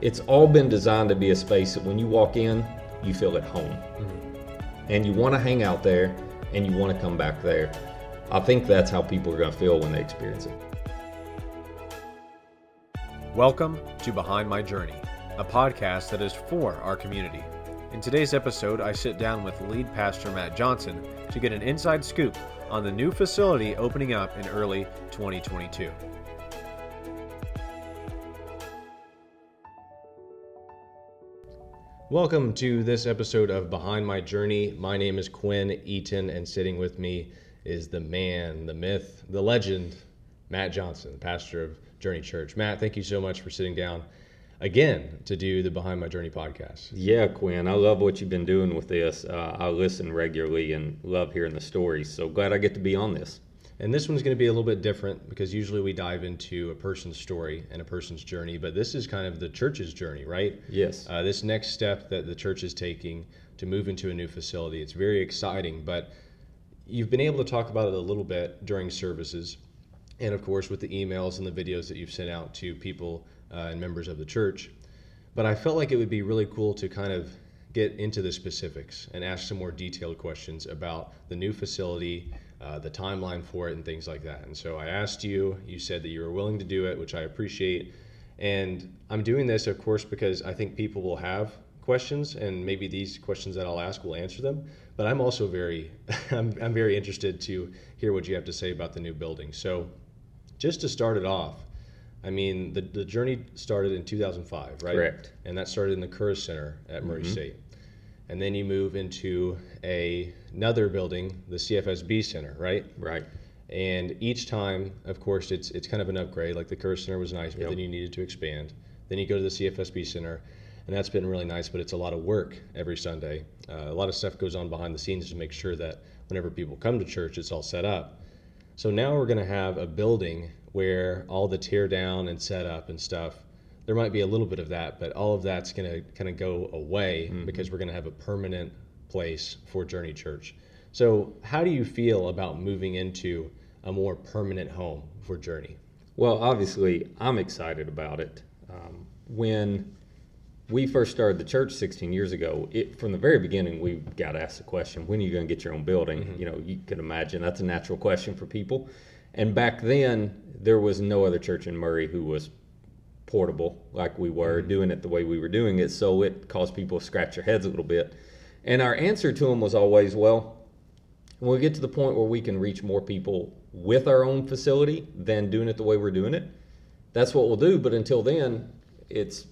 it's all been designed to be a space that when you walk in, you feel at home. Mm-hmm. And you want to hang out there and you want to come back there. I think that's how people are going to feel when they experience it. Welcome to Behind My Journey, a podcast that is for our community. In today's episode, I sit down with lead pastor Matt Johnson to get an inside scoop on the new facility opening up in early 2022. Welcome to this episode of Behind My Journey. My name is Quinn Eaton, and sitting with me is the man, the myth, the legend, Matt Johnson, pastor of Journey Church. Matt, thank you so much for sitting down again to do the Behind My Journey podcast. Yeah, Quinn, I love what you've been doing with this. Uh, I listen regularly and love hearing the stories. So glad I get to be on this. And this one's going to be a little bit different because usually we dive into a person's story and a person's journey, but this is kind of the church's journey, right? Yes. Uh, this next step that the church is taking to move into a new facility, it's very exciting, but you've been able to talk about it a little bit during services, and of course with the emails and the videos that you've sent out to people uh, and members of the church. But I felt like it would be really cool to kind of get into the specifics and ask some more detailed questions about the new facility uh, the timeline for it, and things like that. And so I asked you, you said that you were willing to do it, which I appreciate. And I'm doing this, of course, because I think people will have questions, and maybe these questions that I'll ask will answer them. But I'm also very, I'm, I'm very interested to hear what you have to say about the new building. So, just to start it off, I mean, the, the journey started in 2005, right? Correct. And that started in the Curris Center at Murray mm-hmm. State and then you move into a, another building, the CFSB Center, right? Right. And each time, of course, it's it's kind of an upgrade. Like the Curris Center was nice, but yep. then you needed to expand. Then you go to the CFSB Center, and that's been really nice. But it's a lot of work every Sunday. Uh, a lot of stuff goes on behind the scenes to make sure that whenever people come to church, it's all set up. So now we're going to have a building where all the tear down and set up and stuff there might be a little bit of that, but all of that's going to kind of go away mm-hmm. because we're going to have a permanent place for Journey Church. So, how do you feel about moving into a more permanent home for Journey? Well, obviously, I'm excited about it. Um, when we first started the church 16 years ago, it, from the very beginning, we got asked the question, when are you going to get your own building? Mm-hmm. You know, you can imagine that's a natural question for people. And back then, there was no other church in Murray who was portable like we were, mm-hmm. doing it the way we were doing it. So it caused people to scratch their heads a little bit. And our answer to them was always, well, when we get to the point where we can reach more people with our own facility than doing it the way we're doing it, that's what we'll do. But until then, it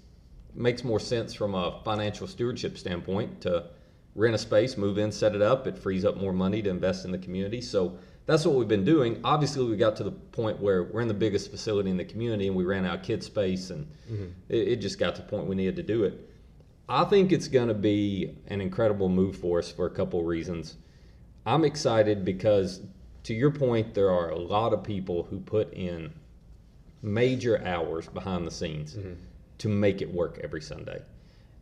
makes more sense from a financial stewardship standpoint to rent a space, move in, set it up. It frees up more money to invest in the community. So that's what we've been doing. Obviously, we got to the point where we're in the biggest facility in the community, and we ran out of kid space, and mm-hmm. it, it, just got to the point we needed to do it. I think it's going to be an incredible move for us for a couple of reasons. I'm excited because, to your point, there are a lot of people who put in major hours behind the scenes mm-hmm. to make it work every Sunday,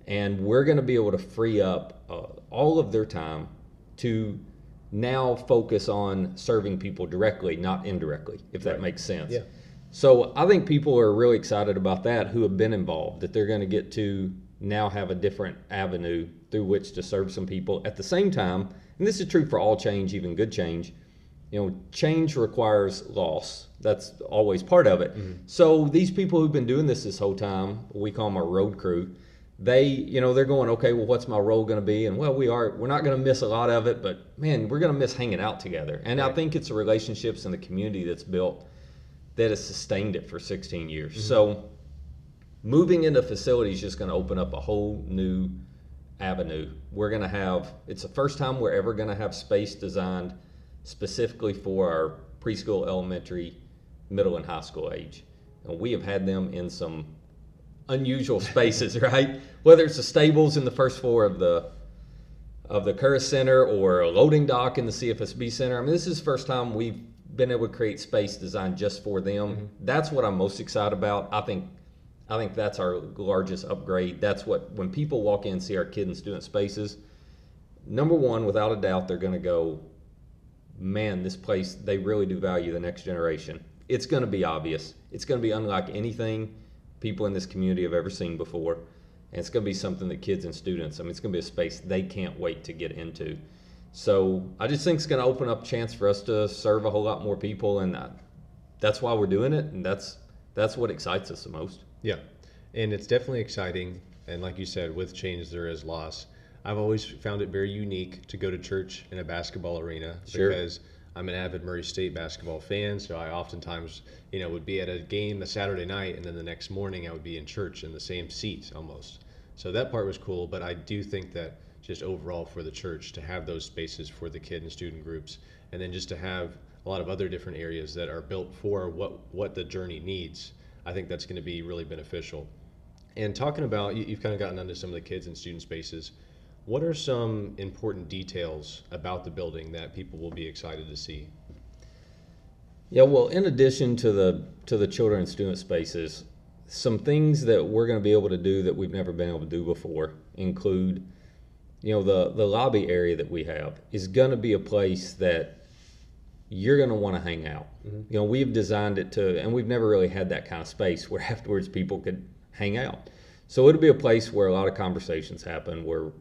and we're going to be able to free up uh, all of their time to now focus on serving people directly, not indirectly, if that right. makes sense. Yeah. So I think people are really excited about that who have been involved, that they're going to get to now have a different avenue through which to serve some people. At the same time, and this is true for all change, even good change, you know, change requires loss. That's always part of it. Mm-hmm. So these people who've been doing this this whole time, we call them our road crew, they you know they're going okay well what's my role going to be and well we are we're not going to miss a lot of it but man we're going to miss hanging out together and right. i think it's the relationships and the community that's built that has sustained it for 16 years mm-hmm. so moving into facilities is just going to open up a whole new avenue we're going to have it's the first time we're ever going to have space designed specifically for our preschool elementary middle and high school age and we have had them in some unusual spaces, right? Whether it's the stables in the first floor of the of the Curris Center or a loading dock in the CFSB Center. I mean, this is the first time we've been able to create space designed just for them. Mm-hmm. That's what I'm most excited about. I think I think that's our largest upgrade. That's what when people walk in and see our kid and student spaces, number one, without a doubt, they're going to go, man, this place they really do value the next generation. It's going to be obvious. It's going to be unlike anything people in this community have ever seen before. And it's going to be something that kids and students, I mean, it's going to be a space they can't wait to get into. So I just think it's going to open up a chance for us to serve a whole lot more people. And uh, that's why we're doing it. And that's, that's what excites us the most. Yeah. And it's definitely exciting. And like you said, with change, there is loss. I've always found it very unique to go to church in a basketball arena Sure. because I'm an avid Murray State basketball fan. So I oftentimes, you know, would be at a game a Saturday night, and then the next morning I would be in church in the same seat almost. So that part was cool. But I do think that just overall for the church to have those spaces for the kid and student groups, and then just to have a lot of other different areas that are built for what what the journey needs, I think that's going to be really beneficial. And talking about, you- you've kind of gotten into some of the kids and student spaces. What are some important details about the building that people will be excited to see? Yeah, well, in addition to the to the children and student spaces, some things that we're going to be able to do that we've never been able to do before include, you know, the the lobby area that we have is going to be a place that you're going to want to hang out. You know, we've designed it to, and we've never really had that kind of space where afterwards people could hang out. So it'll be a place where a lot of conversations happen, where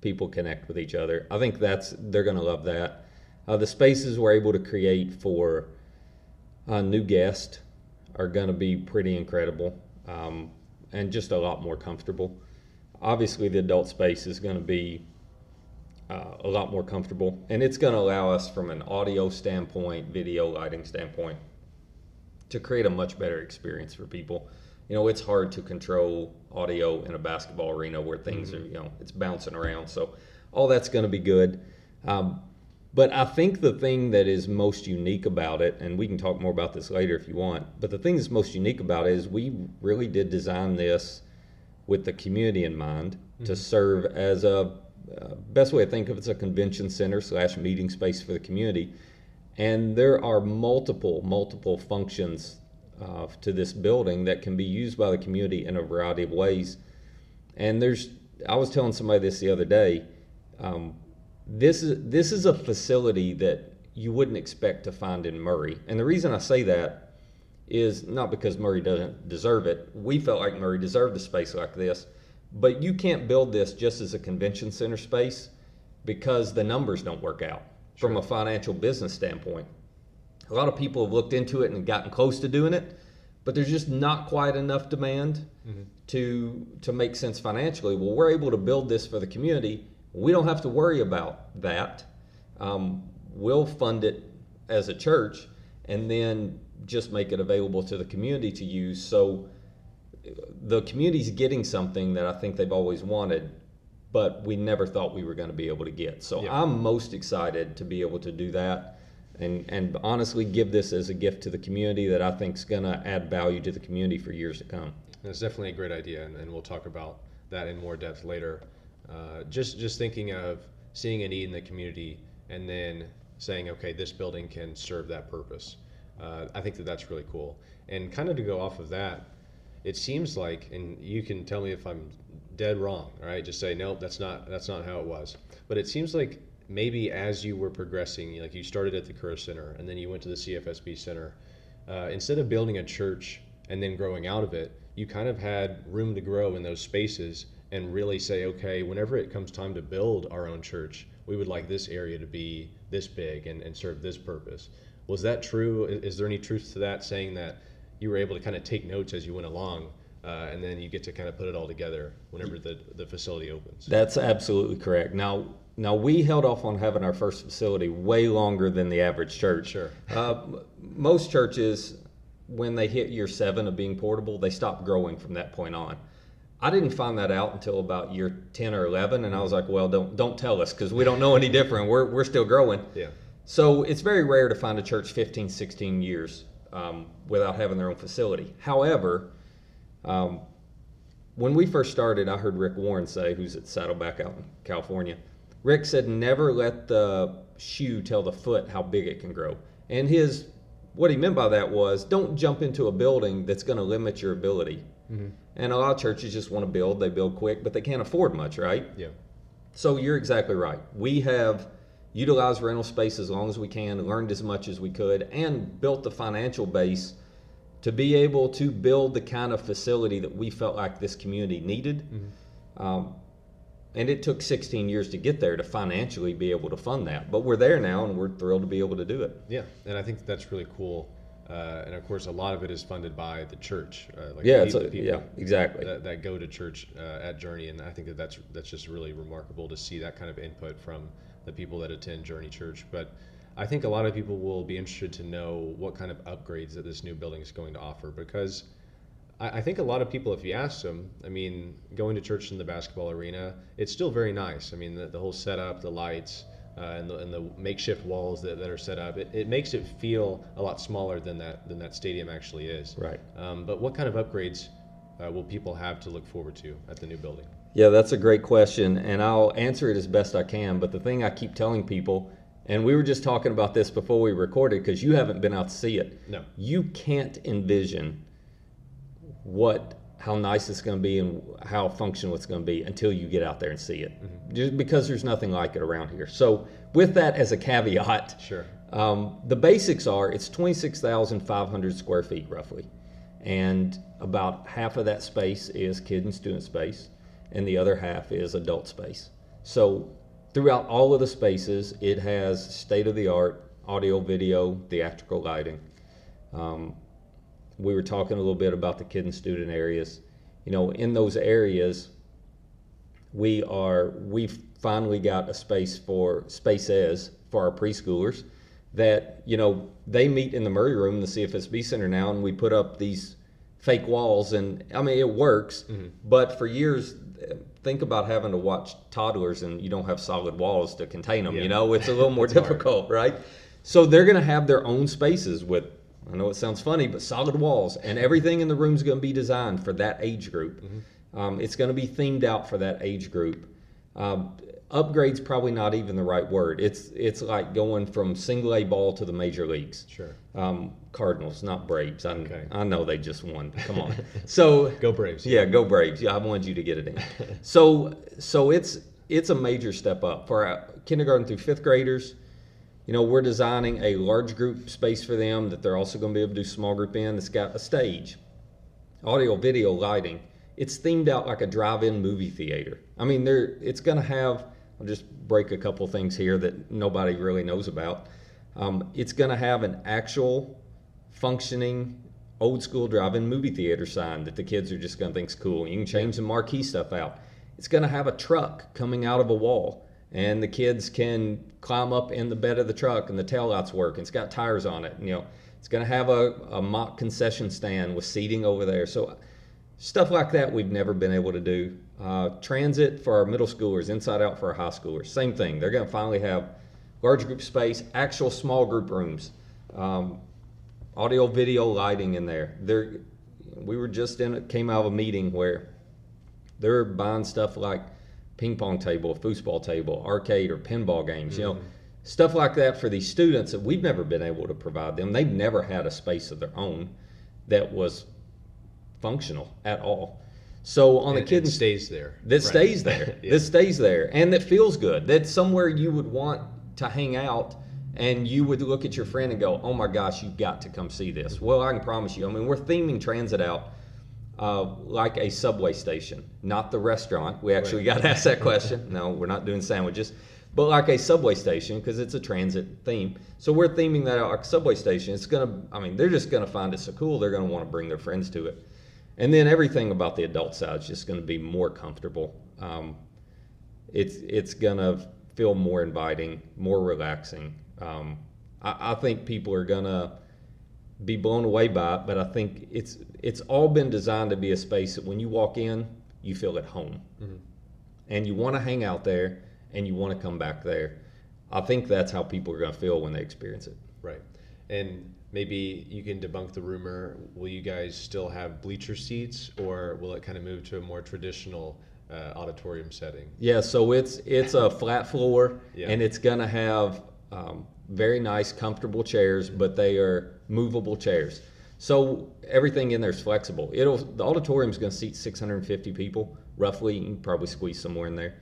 people connect with each other. I think that's they're going to love that. Uh, the spaces we're able to create for uh, new guests are going to be pretty incredible um, and just a lot more comfortable. Obviously, the adult space is going to be uh, a lot more comfortable, and it's going to allow us, from an audio standpoint, video lighting standpoint, to create a much better experience for people. You know, it's hard to control audio in a basketball arena where things are, you know, it's bouncing around. So, all that's going to be good. Um, but I think the thing that is most unique about it, and we can talk more about this later if you want, but the thing that's most unique about it is we really did design this with the community in mind to serve as a uh, best way to think of it's a convention center slash meeting space for the community. And there are multiple, multiple functions uh, to this building that can be used by the community in a variety of ways. And there's, I was telling somebody this the other day. Um, this is this is a facility that you wouldn't expect to find in Murray, and the reason I say that is not because Murray doesn't deserve it. We felt like Murray deserved a space like this, but you can't build this just as a convention center space because the numbers don't work out from a financial business standpoint. A lot of people have looked into it and gotten close to doing it, but there's just not quite enough demand to to make sense financially. Well, we're able to build this for the community. We don't have to worry about that. Um, we'll fund it as a church, and then just make it available to the community to use. So the community's getting something that I think they've always wanted, but we never thought we were going to be able to get. So Yeah. I'm most excited to be able to do that. And, and honestly, give this as a gift to the community that I think is going to add value to the community for years to come. That's definitely a great idea, and, and we'll talk about that in more depth later. Uh, just just thinking of seeing a need in the community and then saying, okay, this building can serve that purpose. Uh, I think that that's really cool. And kind of to go off of that, it seems like, and you can tell me if I'm dead wrong. All right, just say nope, that's not that's not how it was. But it seems like maybe as you were progressing, like you started at the Curris Center and then you went to the CFSB Center, uh, instead of building a church and then growing out of it, you kind of had room to grow in those spaces and really say, okay, whenever it comes time to build our own church, we would like this area to be this big and, and serve this purpose. Was that true? Is, is there any truth to that, saying that you were able to kind of take notes as you went along? Uh, and then you get to kind of put it all together whenever the, the facility opens. That's absolutely correct. Now, now we held off on having our first facility way longer than the average church. Sure. Uh, most churches, when they hit year seven of being portable, they stop growing from that point on. I didn't find that out until about year ten or eleven, and I was like, "Well, don't don't tell us because we don't know any different. We're we're still growing." Yeah. So it's very rare to find a church 15, 16 years um, without having their own facility. However, um, when we first started, I heard Rick Warren say, who's at Saddleback out in California, Rick said, never let the shoe tell the foot how big it can grow. And his, what he meant by that was, don't jump into a building that's going to limit your ability. And a lot of churches just want to build, they build quick, but they can't afford much, right? Yeah. So you're exactly right. We have utilized rental space as long as we can, learned as much as we could, and built the financial base to be able to build the kind of facility that we felt like this community needed. Um, and it took 16 years to get there to financially be able to fund that. But we're there now, and we're thrilled to be able to do it. Yeah, and I think that's really cool. Uh, and of course, a lot of it is funded by the church. Uh, like Yeah, the a- yeah, exactly. That, that go to church uh, at Journey, and I think that that's that's just really remarkable to see that kind of input from the people that attend Journey Church. But I think a lot of people will be interested to know what kind of upgrades that this new building is going to offer because I, I think a lot of people, if you ask them, I mean, going to church in the basketball arena, it's still very nice. I mean, the, the whole setup, the lights, uh, and, the, and the makeshift walls that, that are set up, it, it makes it feel a lot smaller than that than that stadium actually is. Right. Um, but what kind of upgrades uh, will people have to look forward to at the new building? Yeah, that's a great question, and I'll answer it as best I can. But the thing I keep telling people, and we were just talking about this before we recorded because you haven't been out to see it. No. You can't envision what how nice it's going to be and how functional it's going to be until you get out there and see it. Just because there's nothing like it around here. So, with that as a caveat, Sure. um, the basics are it's 26,500 square feet roughly. And about half of that space is kid and student space, and the other half is adult space. So, throughout all of the spaces, it has state of the art audio, video, theatrical lighting. Um, we were talking a little bit about the kid and student areas. You know, in those areas, we are we've finally got a space for spaces for our preschoolers that you know they meet in the Murray Room, the CFSB Center now, and we put up these fake walls, and I mean it works. But for years, think about having to watch toddlers and you don't have solid walls to contain them. Yeah. You know, it's a little more It's hard. difficult, right? So they're going to have their own spaces with. I know it sounds funny, but solid walls, and everything in the room is going to be designed for that age group. Um, it's going to be themed out for that age group. Um, upgrade's probably not even the right word. It's it's like going from single A ball to the major leagues. Sure. Um, Cardinals, not Braves. I, Okay. I know they just won. Come on. So Go Braves. yeah, go Braves. Yeah, I wanted you to get it in. so so it's it's a major step up for kindergarten through fifth graders. You know, we're designing a large group space for them that they're also going to be able to do small group in. It's got a stage, audio, video, lighting. It's themed out like a drive-in movie theater. I mean, there it's going to have. I'll just break a couple things here that nobody really knows about. Um, it's going to have an actual functioning old school drive-in movie theater sign that the kids are just going to think's cool. You can change the marquee stuff out. It's going to have a truck coming out of a wall, and the kids can climb up in the bed of the truck, and the taillights work. And it's got tires on it. And, you know, it's going to have a, a mock concession stand with seating over there. So stuff like that we've never been able to do. Uh, transit for our middle schoolers, inside out for our high schoolers, same thing. They're going to finally have large group space, actual small group rooms. Um, audio video lighting in there there we were just in came out of a meeting where they're buying stuff like ping pong table foosball table arcade or pinball games you know stuff like that for these students that we've never been able to provide them they've never had a space of their own that was functional at all so on the kid stays there. that Right. stays there. Yeah. This stays there, and that feels good. That's somewhere you would want to hang out, and you would look at your friend and go, "Oh my gosh, you've got to come see this." Well, I can promise you. I mean, we're theming transit out uh, like a subway station, not the restaurant. We actually got asked that question. No, we're not doing sandwiches, but like a subway station because it's a transit theme. So we're theming that out like a subway station. It's gonna. I mean, they're just gonna find it so cool. They're gonna want to bring their friends to it. And then everything about the adult side is just going to be more comfortable. Um, it's it's going to feel more inviting, more relaxing. Um, I, I think people are going to be blown away by it, but I think it's it's all been designed to be a space that when you walk in, you feel at home, and you want to hang out there, and you want to come back there. I think that's how people are going to feel when they experience it. Right. And maybe you can debunk the rumor. Will you guys still have bleacher seats, or will it kind of move to a more traditional uh, auditorium setting? Yeah, so it's it's a flat floor, Yeah. and it's gonna have um, very nice, comfortable chairs, but they are movable chairs. So everything in there is flexible. It'll the auditorium's gonna seat 650 people roughly. You can probably squeeze somewhere in there,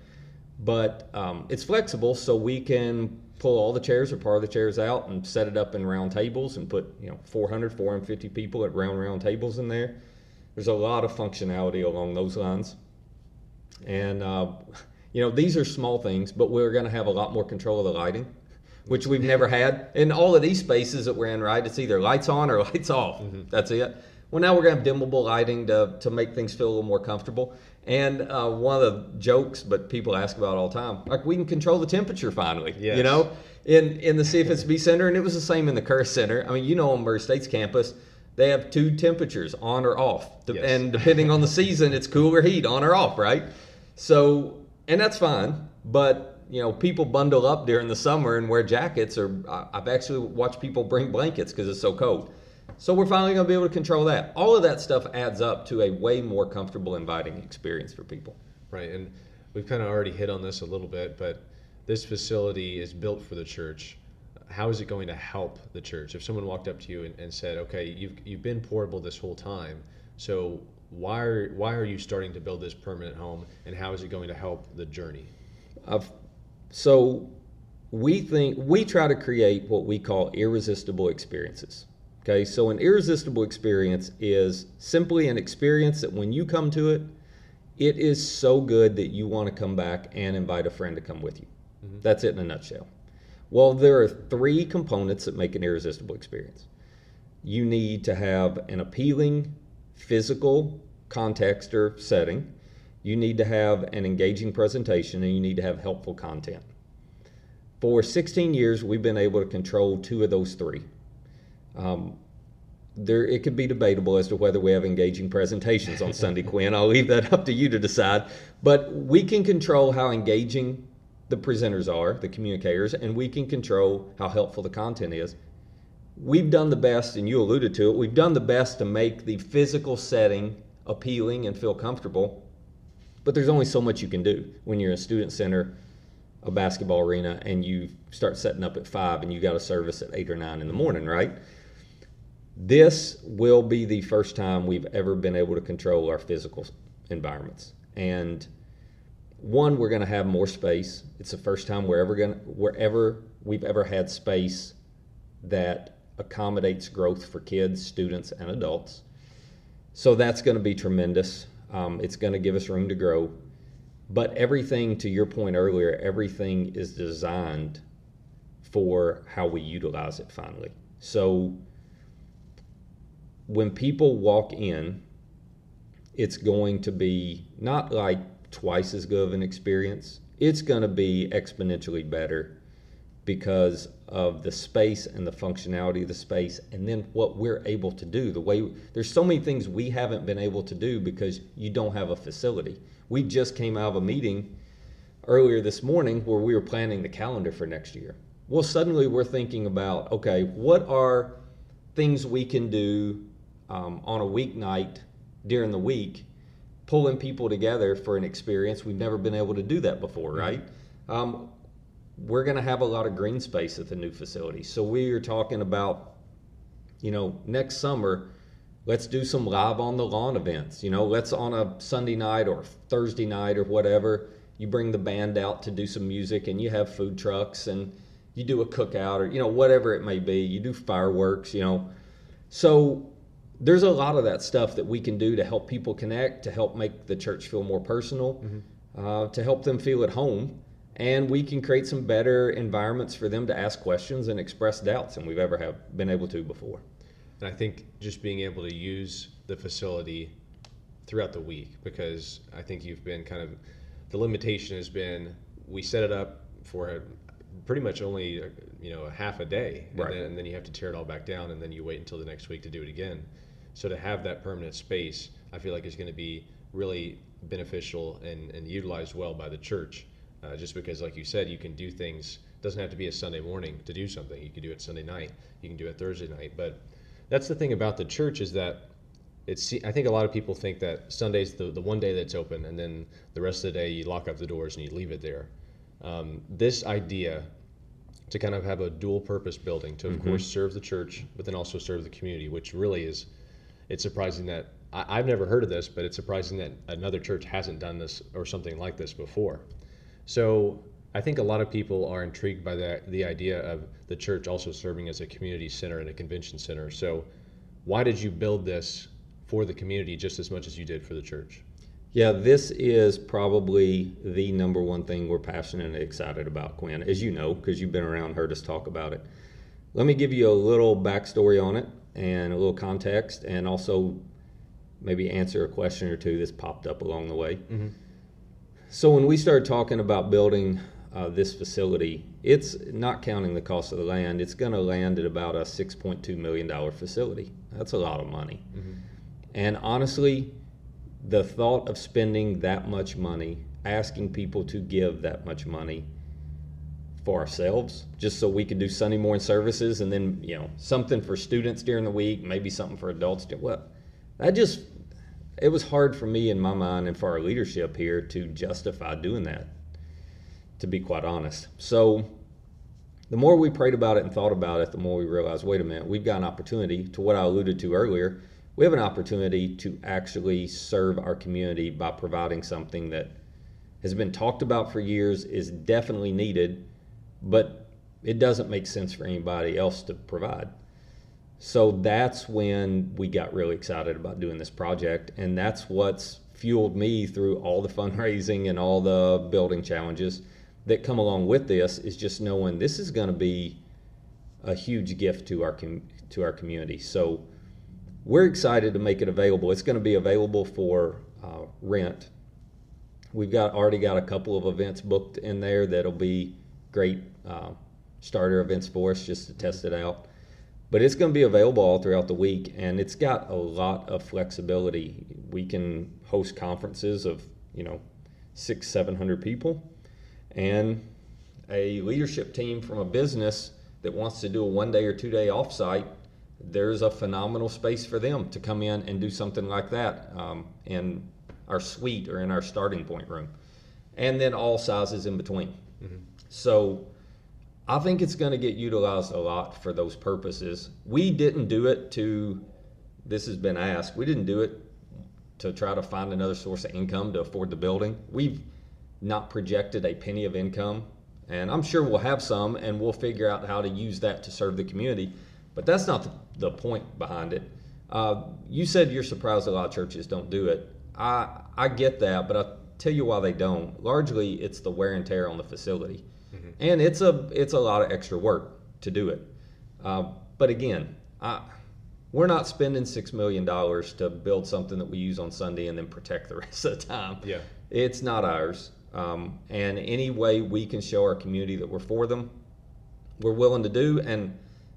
but um, it's flexible, so we can pull all the chairs or part of the chairs out and set it up in round tables and put you know 400 450 people at round round tables in there. There's a lot of functionality along those lines. And uh, you know these are small things but we're going to have a lot more control of the lighting which we've never had in all of these spaces that we're in right? It's either lights on or lights off. Mm-hmm. that's it. Well now we're going to have dimmable lighting to, to make things feel a little more comfortable and uh, one of the jokes, but people ask about all the time, like we can control the temperature finally. Yes. You know, in in the CFSB Center, and it was the same in the Curris Center. I mean, you know, on Murray State's campus, they have two temperatures, on or off, yes. and depending on the season, it's cool or heat, on or off, right? So, and that's fine, but you know, people bundle up during the summer and wear jackets, or I've actually watched people bring blankets because it's so cold. So we're finally going to be able to control that. All of that stuff adds up to a way more comfortable, inviting experience for people. Right, and we've kind of already hit on this a little bit, but this facility is built for the church. How is it going to help the church? If someone walked up to you and, and said, "Okay, you've you've been portable this whole time, so why are why are you starting to build this permanent home, and how is it going to help the journey?" I've, so we think we try to create what we call irresistible experiences. Okay, so an irresistible experience is simply an experience that when you come to it, it is so good that you want to come back and invite a friend to come with you. Mm-hmm. That's it in a nutshell. Well, there are three components that make an irresistible experience. You need to have an appealing physical context or setting, you need to have an engaging presentation, and you need to have helpful content. For 16 years, we've been able to control two of those three. Um, there, it could be debatable as to whether we have engaging presentations on Sunday, Quinn. I'll leave that up to you to decide. But we can control how engaging the presenters are, the communicators, and we can control how helpful the content is. We've done the best, and you alluded to it, we've done the best to make the physical setting appealing and feel comfortable. But there's only so much you can do when you're in a student center, a basketball arena, and you start setting up at five and you got a service at eight or nine in the morning, right? This will be the first time we've ever been able to control our physical environments. And one, we're going to have more space. It's the first time we're ever going to, wherever we've ever had space that accommodates growth for kids, students, and adults. So that's going to be tremendous. Um, it's going to give us room to grow. But everything, to your point earlier, everything is designed for how we utilize it finally. So when people walk in, it's going to be not like twice as good of an experience. It's going to be exponentially better because of the space and the functionality of the space and then what we're able to do. The way there's so many things we haven't been able to do because you don't have a facility. We just came out of a meeting earlier this morning where we were planning the calendar for next year. Well suddenly we're thinking about okay what are things we can do um, on a weeknight during the week, pulling people together for an experience. We've never been able to do that before, right? Um, we're going to have a lot of green space at the new facility. So we are talking about, you know, next summer, let's do some live on the lawn events. You know, let's on a Sunday night or Thursday night or whatever, you bring the band out to do some music and you have food trucks and you do a cookout or, you know, whatever it may be. You do fireworks, you know. So there's a lot of that stuff that we can do to help people connect, to help make the church feel more personal, mm-hmm. uh, to help them feel at home. And we can create some better environments for them to ask questions and express doubts than we've ever have been able to before. And I think just being able to use the facility throughout the week, because I think you've been kind of the limitation has been we set it up for pretty much only you know a half a day, and, right. then, and then you have to tear it all back down, and then you wait until the next week to do it again. So to have that permanent space, I feel like is going to be really beneficial and, and utilized well by the church. Uh, just because, like you said, you can do things. Doesn't have to be a Sunday morning to do something. You can do it Sunday night. You can do it Thursday night. But that's the thing about the church is that it's. I think a lot of people think that Sunday's the the one day that's open, and then the rest of the day you lock up the doors and you leave it there. Um, this idea to kind of have a dual purpose building to, of mm-hmm. course, serve the church, but then also serve the community, which really is it's surprising that I, have never heard of this, but it's surprising that another church hasn't done this or something like this before. So I think a lot of people are intrigued by the, the idea of the church also serving as a community center and a convention center. So, why did you build this for the community just as much as you did for the church? Yeah, this is probably the number one thing we're passionate and excited about, Quinn, as you know, because you've been around, heard us talk about it. Let me give you a little backstory on it and a little context, and also maybe answer a question or two that's popped up along the way. Mm-hmm. So, when we started talking about building uh, this facility, it's not counting the cost of the land, it's going to land at about a $6.2 million facility. That's a lot of money. Mm-hmm. And honestly, the thought of spending that much money, asking people to give that much money for ourselves, just so we could do Sunday morning services and then, you know, something for students during the week, maybe something for adults. Well, that just, it was hard for me in my mind and for our leadership here to justify doing that, to be quite honest. So, the more we prayed about it and thought about it, the more we realized wait a minute, we've got an opportunity to what I alluded to earlier we have an opportunity to actually serve our community by providing something that has been talked about for years, is definitely needed, but it doesn't make sense for anybody else to provide. So that's when we got really excited about doing this project, and that's what's fueled me through all the fundraising and all the building challenges that come along with this is just knowing this is going to be a huge gift to our com- to our community. So we're excited to make it available. It's going to be available for uh, rent. We've got already got a couple of events booked in there that'll be great uh, starter events for us just to test it out. But it's going to be available all throughout the week, and it's got a lot of flexibility. We can host conferences of you know six, seven hundred people, and a leadership team from a business that wants to do a one day or two day offsite there's a phenomenal space for them to come in and do something like that um, in our suite or in our starting point room, and then all sizes in between. Mm-hmm. So I think it's going to get utilized a lot for those purposes. We didn't do it to, this has been asked, we didn't do it to try to find another source of income to afford the building. We've not projected a penny of income, and I'm sure we'll have some, and we'll figure out how to use that to serve the community. But that's not the, the point behind it. Uh, you said you're surprised a lot of churches don't do it. I I get that, but I'll tell you why they don't. Largely, it's the wear and tear on the facility, mm-hmm. and it's a it's a lot of extra work to do it. Uh, but again, I, we're not spending six million dollars to build something that we use on Sunday and then protect the rest of the time. Yeah, it's not ours. Um, and any way we can show our community that we're for them, we're willing to do. And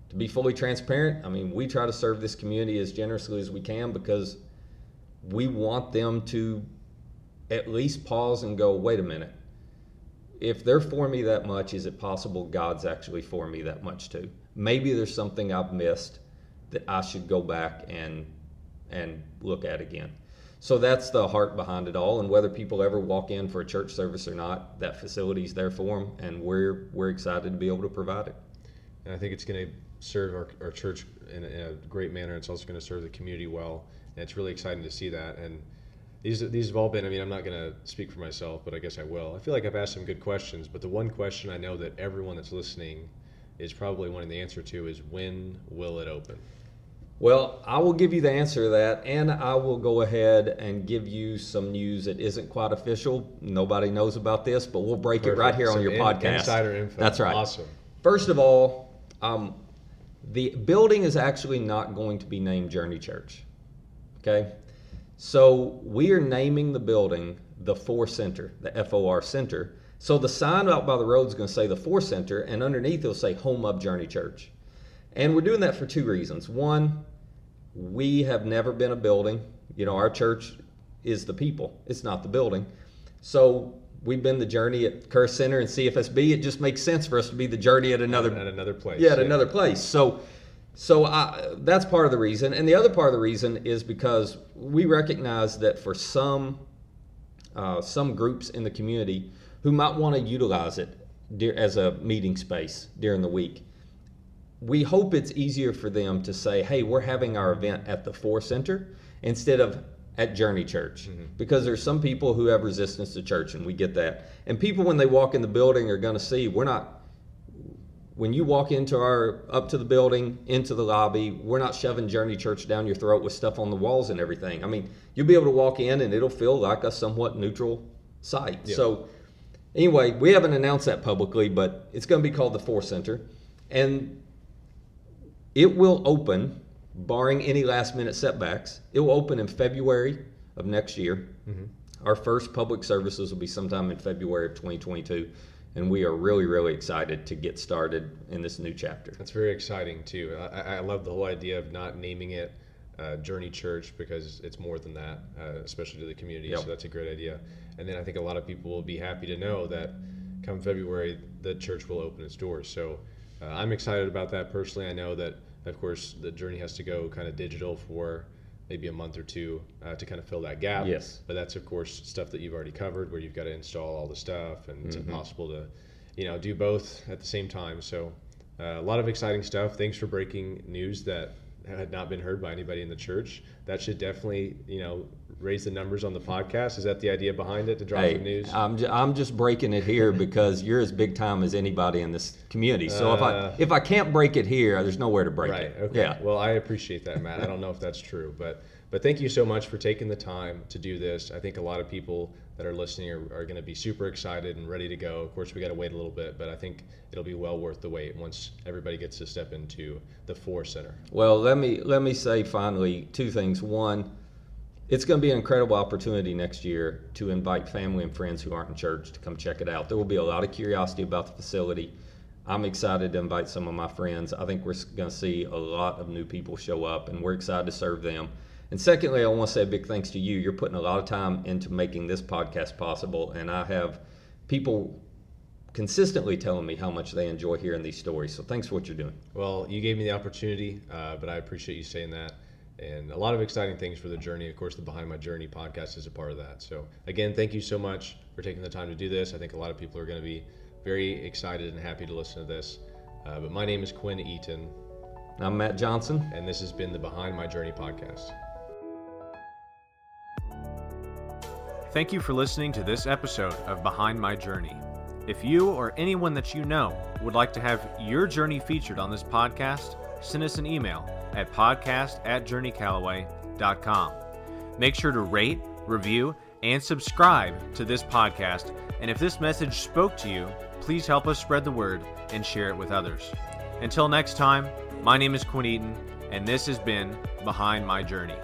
to be fully transparent, I mean, we try to serve this community as generously as we can because we want them to at least pause and go, wait a minute. If they're for me that much, is it possible God's actually for me that much too? Maybe there's something I've missed that I should go back and and look at again. So that's the heart behind it all. And whether people ever walk in for a church service or not, that facility's there for them, and we're we're excited to be able to provide it. And I think it's going to serve our, our church in a, in a great manner. It's also going to serve the community well, and it's really exciting to see that. And these these have all been. I mean, I'm not going to speak for myself, but I guess I will. I feel like I've asked some good questions, but the one question I know that everyone that's listening is probably wanting the answer to is when will it open? Well, I will give you the answer to that, and I will go ahead and give you some news that isn't quite official. Nobody knows about this, but we'll break Perfect. it right here on your in, podcast. Insider info. That's right. Awesome. First of all, um, the building is actually not going to be named Journey Church. Okay? So we are naming the building the Four Center, the FOR Center. So the sign out by the road is going to say the Four Center, and underneath it'll say Home of Journey Church. And we're doing that for two reasons. One, we have never been a building. You know, our church is the people, it's not the building. So we've been the journey at Curris Center and CFSB. It just makes sense for us to be the journey at another at another place. Yeah, at yeah. another place. So, so I, that's part of the reason, and the other part of the reason is because we recognize that for some uh, some groups in the community who might want to utilize it as a meeting space during the week. We hope it's easier for them to say, "Hey, we're having our event at the Four Center," instead of at Journey Church because there's some people who have resistance to church, and we get that. And people, when they walk in the building, are going to see we're not. When you walk into our up to the building, into the lobby, we're not shoving Journey Church down your throat with stuff on the walls and everything. I mean, you'll be able to walk in, and it'll feel like a somewhat neutral site. So, anyway, we haven't announced that publicly, but it's going to be called the Four Center, and it will open, barring any last minute setbacks, it will open in February of next year. Mm-hmm. Our first public services will be sometime in February of 2022, and we are really, really excited to get started in this new chapter. That's very exciting too. I, I- love the whole idea of not naming it uh, Journey Church because it's more than that, uh, especially to the community. Yep. So that's a great idea. And then I think a lot of people will be happy to know that come February, the church will open its doors. So uh, I'm excited about that personally. I know that, of course, the journey has to go kind of digital for maybe a month or two uh, to kind of fill that gap. Yes. But that's, of course, stuff that you've already covered where you've got to install all the stuff and it's impossible to, you know, do both at the same time. So uh, a lot of exciting stuff. Thanks for breaking news that had not been heard by anybody in the church. That should definitely, you know, raise the numbers on the podcast. Is that the idea behind it to drop Hey, some news? I'm, ju- I'm just breaking it here because you're as big time as anybody in this community. So if I Uh, if I can't break it here, there's nowhere to break Right. it. Okay. Yeah. Well, I appreciate that, Matt. I don't know if that's true, but but thank you so much for taking the time to do this. I think a lot of people that are listening are, are going to be super excited and ready to go. Of course, we got to wait a little bit, but I think it'll be well worth the wait once everybody gets to step into the Four Center. Well, let me let me say finally two things. One, it's going to be an incredible opportunity next year to invite family and friends who aren't in church to come check it out. There will be a lot of curiosity about the facility. I'm excited to invite some of my friends. I think we're going to see a lot of new people show up, and we're excited to serve them. And secondly, I want to say a big thanks to you. You're putting a lot of time into making this podcast possible, and I have people consistently telling me how much they enjoy hearing these stories. So thanks for what you're doing. Well, you gave me the opportunity, uh, but I appreciate you saying that. And a lot of exciting things for the journey. Of course, the Behind My Journey podcast is a part of that. So, again, thank you so much for taking the time to do this. I think a lot of people are going to be very excited and happy to listen to this. Uh, but my name is Quinn Eaton, I'm Matt Johnson. and this has been the Behind My Journey podcast. Thank you for listening to this episode of Behind My Journey. If you or anyone that you know would like to have your journey featured on this podcast, send us an email at podcast at journeycallaway.com. Make sure to rate, review, and subscribe to this podcast. And if this message spoke to you, please help us spread the word and share it with others. Until next time, my name is Quinn Eaton, and this has been Behind My Journey.